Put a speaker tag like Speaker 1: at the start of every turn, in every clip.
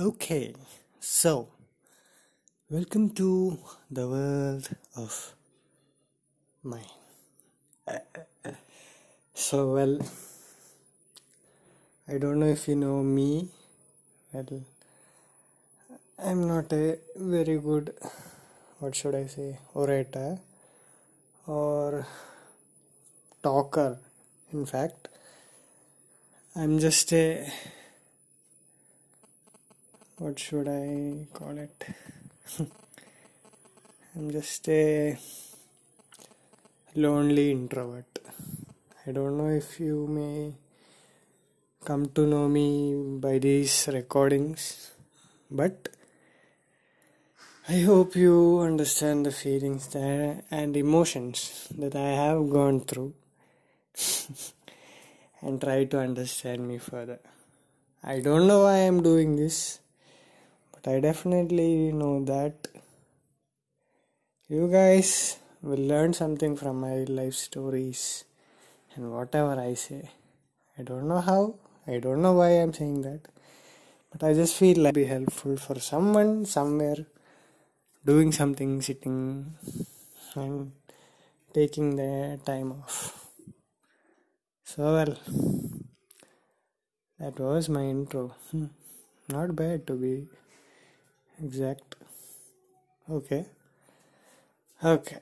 Speaker 1: Okay, so welcome to the world of mine. So, well, I don't know if you know me. Well, I'm not a very good, what should I say, orator or talker. In fact, I'm just a what should I call it? I'm just a lonely introvert. I don't know if you may come to know me by these recordings, but I hope you understand the feelings that, and emotions that I have gone through and try to understand me further. I don't know why I'm doing this, but I definitely know that you guys will learn something from my life stories and whatever I say. I don't know how, I don't know why I'm saying that, but I just feel like be helpful for someone somewhere doing something, sitting and taking their time off. So, well, that was my intro. Hmm. Not bad to be exact. Okay. Okay.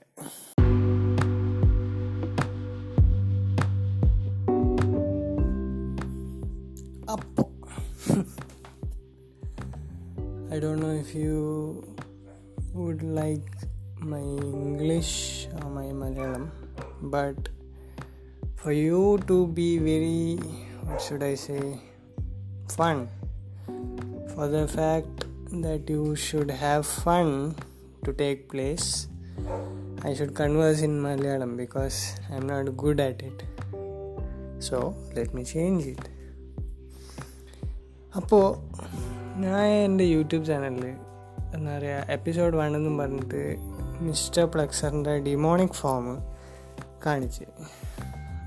Speaker 1: Appo. I don't know if you would like my English or my Malayalam, but for you to be very, what should I say, fun, for the fact that you should have fun to take place, I should converse in Malayalam because I'm not good at it. So let me change it. അപ്പോൾ ഞാൻ എന്റെ YouTube ചാനലിൽ എന്താ പറയുക episode വേണമെന്നും പറഞ്ഞിട്ട് mister പ്ലക്സറിന്റെ demonic form കാണിച്ച്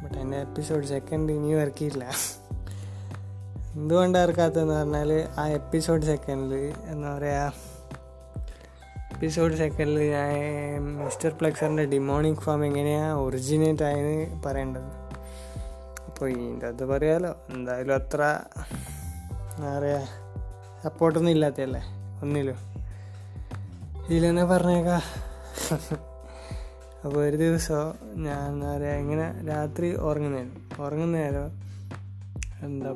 Speaker 1: ബട്ട് എന്റെ എപ്പിസോഡ് സെക്കൻഡ് ഇനി ഇറക്കിയില്ല എന്തുകൊണ്ടാണ് ഇറക്കാത്തതെന്ന് പറഞ്ഞാൽ ആ എപ്പിസോഡ് സെക്കൻഡിൽ എന്താ പറയുക എപ്പിസോഡ് സെക്കൻഡിൽ ഞാൻ മിസ്റ്റർ പ്ലക്സറിന്റെ ഡിമോണിക് ഫോം എങ്ങനെയാണ് ഒറിജിനേറ്റ് ആയെന്ന് പറയേണ്ടത്. അപ്പോൾ ഇതിന്റെ അത് പറയാലോ എന്തായാലും അത്ര എന്താ പറയുക സപ്പോർട്ടൊന്നും ഇല്ലാത്തല്ലേ ഒന്നിലും. ഇതിലെന്നെ പറഞ്ഞേക്കാം. അപ്പോൾ ഒരു ദിവസം ഞാൻ എന്താ പറയുക ഇങ്ങനെ രാത്രി ഉറങ്ങുന്നേരം ഉറങ്ങുന്നേരം എന്താ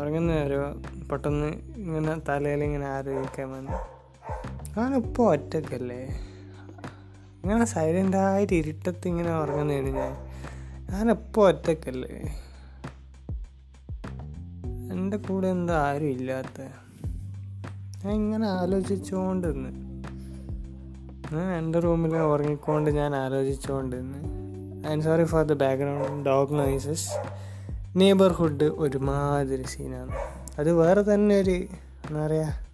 Speaker 1: ഉറങ്ങുന്ന നേരം പെട്ടെന്ന് ഇങ്ങനെ തലയിൽ ഇങ്ങനെ ആലോചിക്കാൻ വന്നു ഞാനിപ്പോൾ ഒറ്റക്കല്ലേ? ഇങ്ങനെ സൈലന്റായിട്ട് ഇരുട്ടത്ത് ഇങ്ങനെ ഉറങ്ങുന്നതാണ് ഞാൻ. ഞാനെപ്പോൾ ഒറ്റക്കല്ലേ? എന്റെ കൂടെ എന്താ ആരും ഇല്ലാത്ത? ഞാൻ ഇങ്ങനെ ആലോചിച്ചുകൊണ്ടിരുന്നു ഞാൻ എന്റെ റൂമിൽ ഉറങ്ങിക്കൊണ്ട് ഞാൻ ആലോചിച്ചുകൊണ്ടിരുന്നു I am sorry for the background dog noises neighbourhood ഒരുമാതിരി സീനാണ്. അത് വേറെ തന്നെ ഒരു എന്താ പറയുക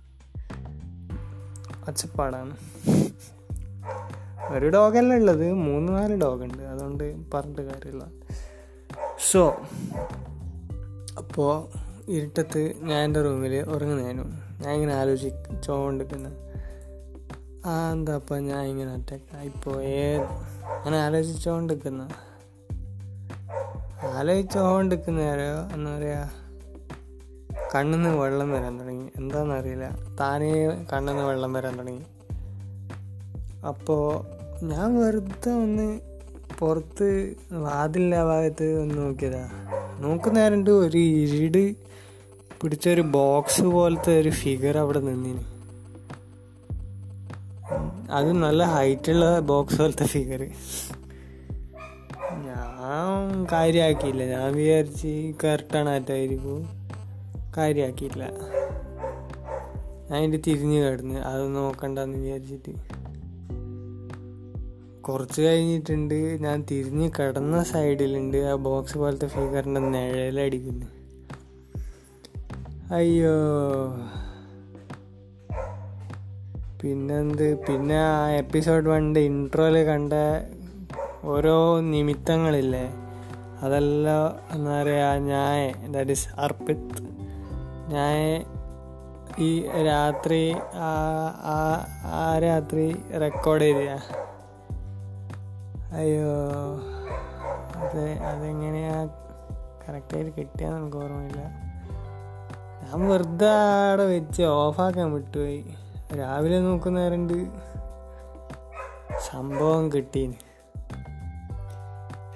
Speaker 1: ഒച്ചപ്പാടാണ്. ഒരു ഡോഗല്ല ഉള്ളത്. മൂന്ന് നാല് ഡോഗുണ്ട്. അതുകൊണ്ട് പറഞ്ഞിട്ട് കാര്യമില്ല. സോ അപ്പോൾ ഇരുട്ടത്ത് ഞാൻ എന്റെ റൂമിൽ ഉറങ്ങുന്നതിനും ഞാൻ ഇങ്ങനെ ആലോചിച്ചോണ്ടിരിക്കുന്ന. ആ എന്താ അപ്പം ഞാൻ ഇങ്ങനെ ഒറ്റ ഇപ്പോൾ ഏത് ഞാൻ ആലോചിച്ചുകൊണ്ടിരിക്കുന്ന ആലോചിച്ചുകൊണ്ടിരിക്കുന്ന എന്താ പറയുക കണ്ണിന്ന് വെള്ളം വരാൻ തുടങ്ങി. എന്താണെന്നറിയില്ല താനേ കണ്ണിന്ന് വെള്ളം വരാൻ തുടങ്ങി. അപ്പോൾ ഞാൻ വെറുതെ ഒന്ന് പുറത്ത് വാതിലിന്റെ ഭാഗത്ത് ഒന്ന് നോക്കിയതാ. നേരം ഒരു ഇരുട് പിടിച്ചൊരു ബോക്സ് പോലത്തെ ഒരു ഫിഗർ അവിടെ നിന്നിന്. അത് നല്ല ഹൈറ്റുള്ള ബോക്സ് പോലത്തെ ഫിഗർ ഞാൻ കാര്യമാക്കിയില്ല ഞാൻ വിചാരിച്ച് കറക്റ്റാണ് ആറ്റായിരിക്കും കാര്യമാക്കിയില്ല ഞാൻ അതിന്റെ തിരിഞ്ഞ് കിടന്ന് അത് നോക്കണ്ടെന്ന് വിചാരിച്ചിട്ട്. കുറച്ച് കഴിഞ്ഞിട്ടുണ്ട്. ഞാൻ തിരിഞ്ഞ് കിടന്ന സൈഡിലുണ്ട്. ആ ബോക്സ് പോലത്തെ ഫിഗറിന്റെ നിഴലടിക്കുന്നു. അയ്യോ. പിന്നെന്ത്? പിന്നെ ആ എപ്പിസോഡ് വണ്ണിന്റെ ഇൻട്രോയിൽ കണ്ട ഓരോ നിമിത്തങ്ങളില്ലേ? അതെല്ലാം എന്താ പറയുക ഞാൻ ദാറ്റ് ഈസ് അർപ്പിത്. ഞാൻ ഈ രാത്രി ആ രാത്രി റെക്കോർഡ് ചെയ്ത അയ്യോ അത് അതെങ്ങനെയാ? കറക്റ്റായിട്ട് കിട്ടിയാന്ന് എനിക്ക് ഓർമ്മയില്ല. ഞാൻ വെറുതെ അവിടെ വെച്ച് ഓഫാക്കാൻ വിട്ടുപോയി. രാവിലെ നോക്കുന്നവരുണ്ട്. സംഭവം കിട്ടീന്.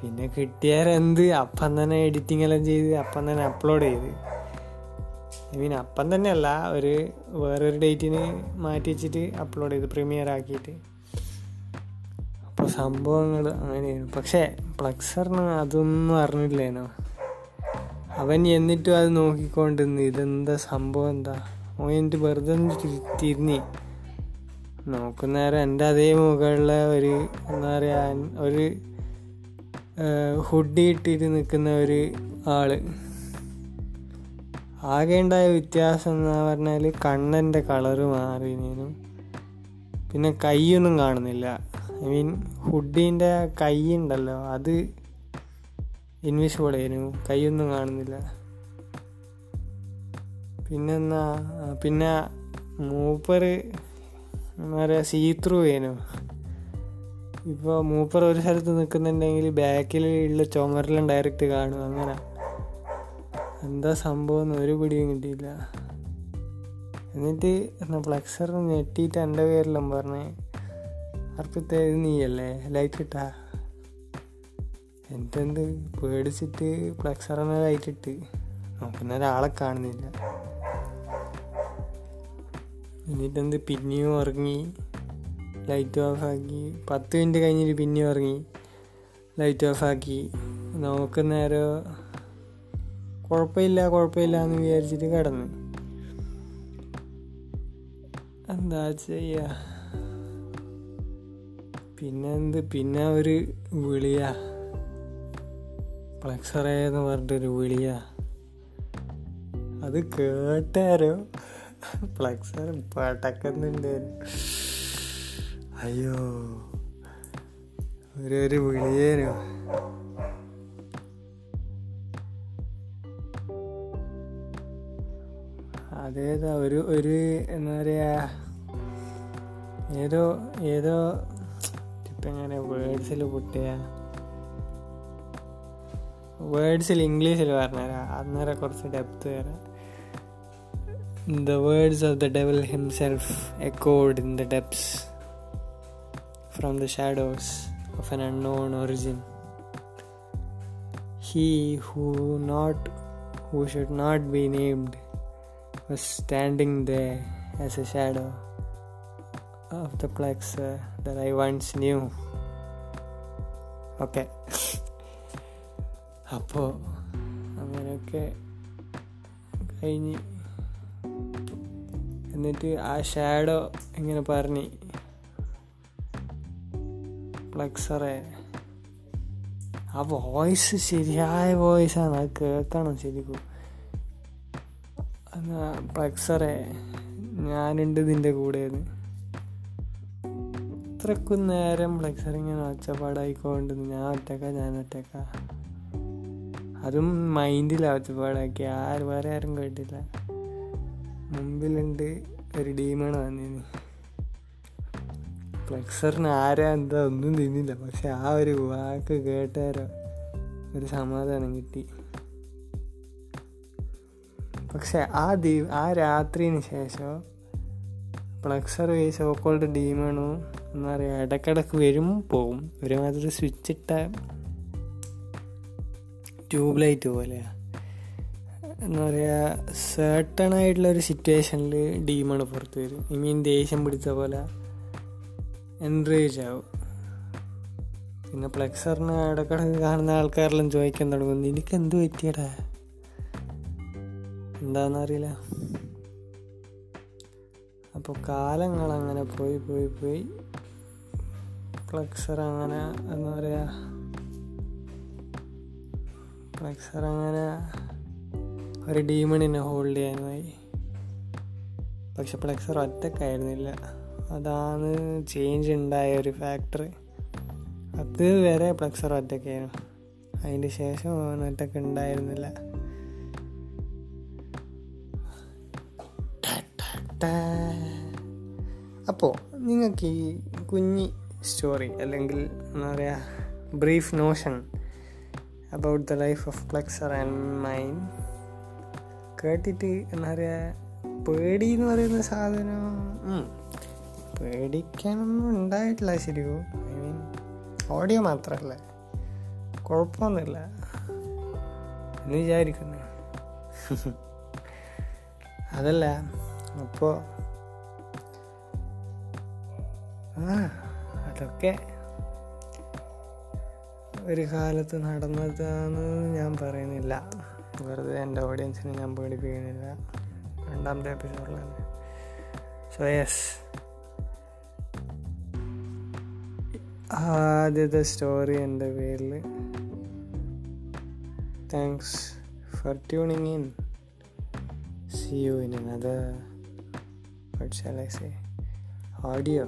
Speaker 1: പിന്നെ കിട്ടിയാരെന്ത് അപ്പം തന്നെ എഡിറ്റിംഗ് എല്ലാം ചെയ്ത് അപ്പം തന്നെ അപ്ലോഡ് ചെയ്ത്. ഐ മീൻ അപ്പം തന്നെ അല്ല ഒരു വേറൊരു ഡേറ്റിന് മാറ്റി വെച്ചിട്ട് അപ്ലോഡ് ചെയ്ത് പ്രീമിയർ ആക്കിയിട്ട്. അപ്പോൾ സംഭവങ്ങൾ അങ്ങനെയാണ് പക്ഷേ പ്ലക്സറിന് അതൊന്നും അറിഞ്ഞില്ലേനോ? അവൻ എന്നിട്ടും അത് നോക്കിക്കൊണ്ടിരുന്നു. ഇതെന്താ സംഭവം? എന്താ? ഓ എന്നിട്ട് വെറുതെ ഒന്ന് തിരി- നോക്കുന്നേരം എന്റെ അതേ മുകളിലെ ഒരു എന്താ പറയുക ഒരു ഹുഡി ഇട്ടിട്ട് നിൽക്കുന്ന ഒരു ആൾ. ആകെ ഉണ്ടായ വ്യത്യാസം എന്ന് പറഞ്ഞാൽ കണ്ണന്റെ കളറ് മാറിയതിനും പിന്നെ കൈയൊന്നും കാണുന്നില്ല. ഐ മീൻ ഹുഡീന്റെ കൈ ഉണ്ടല്ലോ അത് ഇൻവിസിബിൾ ആയിരുന്നു. കൈയൊന്നും കാണുന്നില്ല. പിന്നെന്നാ പിന്നെ മൂപ്പർ എന്താ പറയുക സീത്രൂ ചെയ്യുന്നു ഇപ്പോൾ മൂപ്പർ ഒരു സ്ഥലത്ത് നിൽക്കുന്നുണ്ടെങ്കിൽ ബാക്കിൽ ഉള്ള ചുമരെല്ലാം ഡയറക്റ്റ് കാണും അങ്ങനെ. എന്താ സംഭവം എന്ന് ഒരു പിടിയും കിട്ടിയില്ല. എന്നിട്ട് എന്നാ ഫ്ലക്സർ ഞെട്ടിയിട്ട് എന്റെ പേരെല്ലാം പറഞ്ഞേ അർപ്പിത്തെ ഇത് നീയല്ലേ? ലൈറ്റ് ഇട്ടാ? എന്നിട്ടെന്ത് പേടിച്ചിട്ട് ഫ്ലക്സറിനെ ലൈറ്റ് ഇട്ട്. നോക്കുന്ന ഒരാളെ കാണുന്നില്ല. എന്നിട്ടെന്ത് പിന്നെയും ഉറങ്ങി. ലൈറ്റ് ഓഫാക്കി. പത്ത് മിനിറ്റ് കഴിഞ്ഞിട്ട് പിന്നെ ഇറങ്ങി ലൈറ്റ് ഓഫാക്കി. നോക്കുന്നേരം കുഴപ്പമില്ല കുഴപ്പമില്ല എന്ന് വിചാരിച്ചിട്ട് കിടന്നു. എന്താ ചെയ്യ? പിന്നെ എന്ത് പിന്നെ ഒരു വിളിയ. ഫ്ലക്സറേന്ന് പറഞ്ഞിട്ടൊരു വിളിയ. അത് കേട്ടാരോ? ഫ്ലക്സർ പടക്കുന്നുണ്ടായിരുന്നു അയ്യോ ഒരു ഒരു വിളിയേനു. അതേതാ ഒരു ഒരു എന്താ പറയാ ഏതോ ഏതോ ഇപ്പം എങ്ങനെ വേർഡ്സിൽ പൊട്ടിയ. വേർഡ്സിൽ ഇംഗ്ലീഷിൽ പറഞ്ഞുതരാം അന്നേരം കുറച്ച് ഡെപ്ത് വരാം The words of the devil himself echoed in the depths. from the shadows of an unknown origin. He who not who should not be named was standing there as a shadow of the plexer that I once knew. Okay അപ്പോൾ അങ്ങനെയൊക്കെ കഴിഞ്ഞ് എന്നിട്ട് ആ shadow ഇങ്ങനെ പറഞ്ഞ് പ്ലക്സറെ ആ voice ശരിയായ വോയിസാണ് അത് കേൾക്കണം ശരിക്കും. പ്ലക്സറെ ഞാനുണ്ട് ഇതിന്റെ കൂടെയെന്ന് ഇത്രക്കും നേരം ഫ്ലെക്സർ ഇങ്ങനെ ഒച്ചപ്പാടായിക്കൊണ്ട് ഞാൻ ഒറ്റക്ക ഞാൻ ഒറ്റക്ക. അതും മൈൻഡിലാണ് ഒച്ചപ്പാടാക്കി ആരും വേറെ ആരും കേട്ടില്ല. മുമ്പിലുണ്ട് ഒരു ഡീമാണ് വന്നിന്. ഫ്ലെക്സറിന് ആരാ എന്താ ഒന്നും തിന്നില്ല. പക്ഷെ ആ ഒരു വാക്ക് കേട്ടാരോ ഒരു സമാധാനം കിട്ടി. പക്ഷെ ആ ദീ ആ രാത്രിന് ശേഷം ഫ്ലക്സർ ഈ സോക്കോൾഡ് ഡീമണു എന്ന് പറയുക ഇടക്കിടക്ക് വരും പോവും. ഒരുമാതിരി സ്വിച്ച് ഇട്ട ട്യൂബ് ലൈറ്റ് പോലെയാ എന്താ പറയുക സേർട്ടൺ ആയിട്ടുള്ള ഒരു സിറ്റുവേഷനിൽ ഡീമാണ് പുറത്ത് വരും. ഐ മീൻ ദേഷ്യം പിടിച്ച പോലെ. എൻറേജ് ആവും. പിന്നെ ഫ്ലെക്സറിന് ഇടക്കിടക്ക് കാണുന്ന ആൾക്കാരെല്ലാം ചോദിക്കാൻ തുടങ്ങും നിനക്ക് എന്ത് പറ്റിയടാ? എന്താണെന്നറിയില്ല അപ്പോൾ കാലങ്ങൾ അങ്ങനെ പോയി പോയി പോയി. ഫ്ലെക്സർ അങ്ങനെ എന്താ പറയുക ഫ്ലെക്സർ അങ്ങനെ ഒരു ഡീമണിനെ ഹോൾഡ് ചെയ്യാനായി. പക്ഷെ ഫ്ലെക്സർ ഒറ്റക്കായിരുന്നില്ല അതാണ് ചേഞ്ച് ഉണ്ടായ ഒരു ഫാക്ടർ അത് വരെ ഫ്ലക്സർ ഒറ്റക്കായിരുന്നു. അതിന്റെ ശേഷം അവൻ ഒറ്റയ്ക്ക് ഉണ്ടായിരുന്നില്ല. അപ്പോൾ നിങ്ങൾക്ക് ഈ കുഞ്ഞി സ്റ്റോറി അല്ലെങ്കിൽ എന്താ പറയുക brief notion about the life of Flexer and mine കേട്ടിട്ട് എന്താ പറയുക പേടി എന്ന് പറയുന്ന സാധനം പേടിക്കാനൊന്നും ഉണ്ടായിട്ടില്ല ശരിക്കും. ഐ മീൻ ഓഡിയോ മാത്രമല്ല കുഴപ്പമൊന്നുമില്ല. എന്ന് വിചാരിക്കുന്നു. അതല്ല അപ്പോൾ ആ അതൊക്കെ ഒരു കാലത്ത് നടന്നതാണെന്ന് ഞാൻ പറയുന്നില്ല. വെറുതെ എന്റെ ഓഡിയൻസിനെ ഞാൻ പേടിപ്പിക്കുന്നില്ല. രണ്ടാമത്തെ എപ്പിസോഡിലാണ് സോ യെസ് ആദ്യത്തെ സ്റ്റോറി എന്റെ പേരിൽ thanks for tuning in you in another what shall i say audio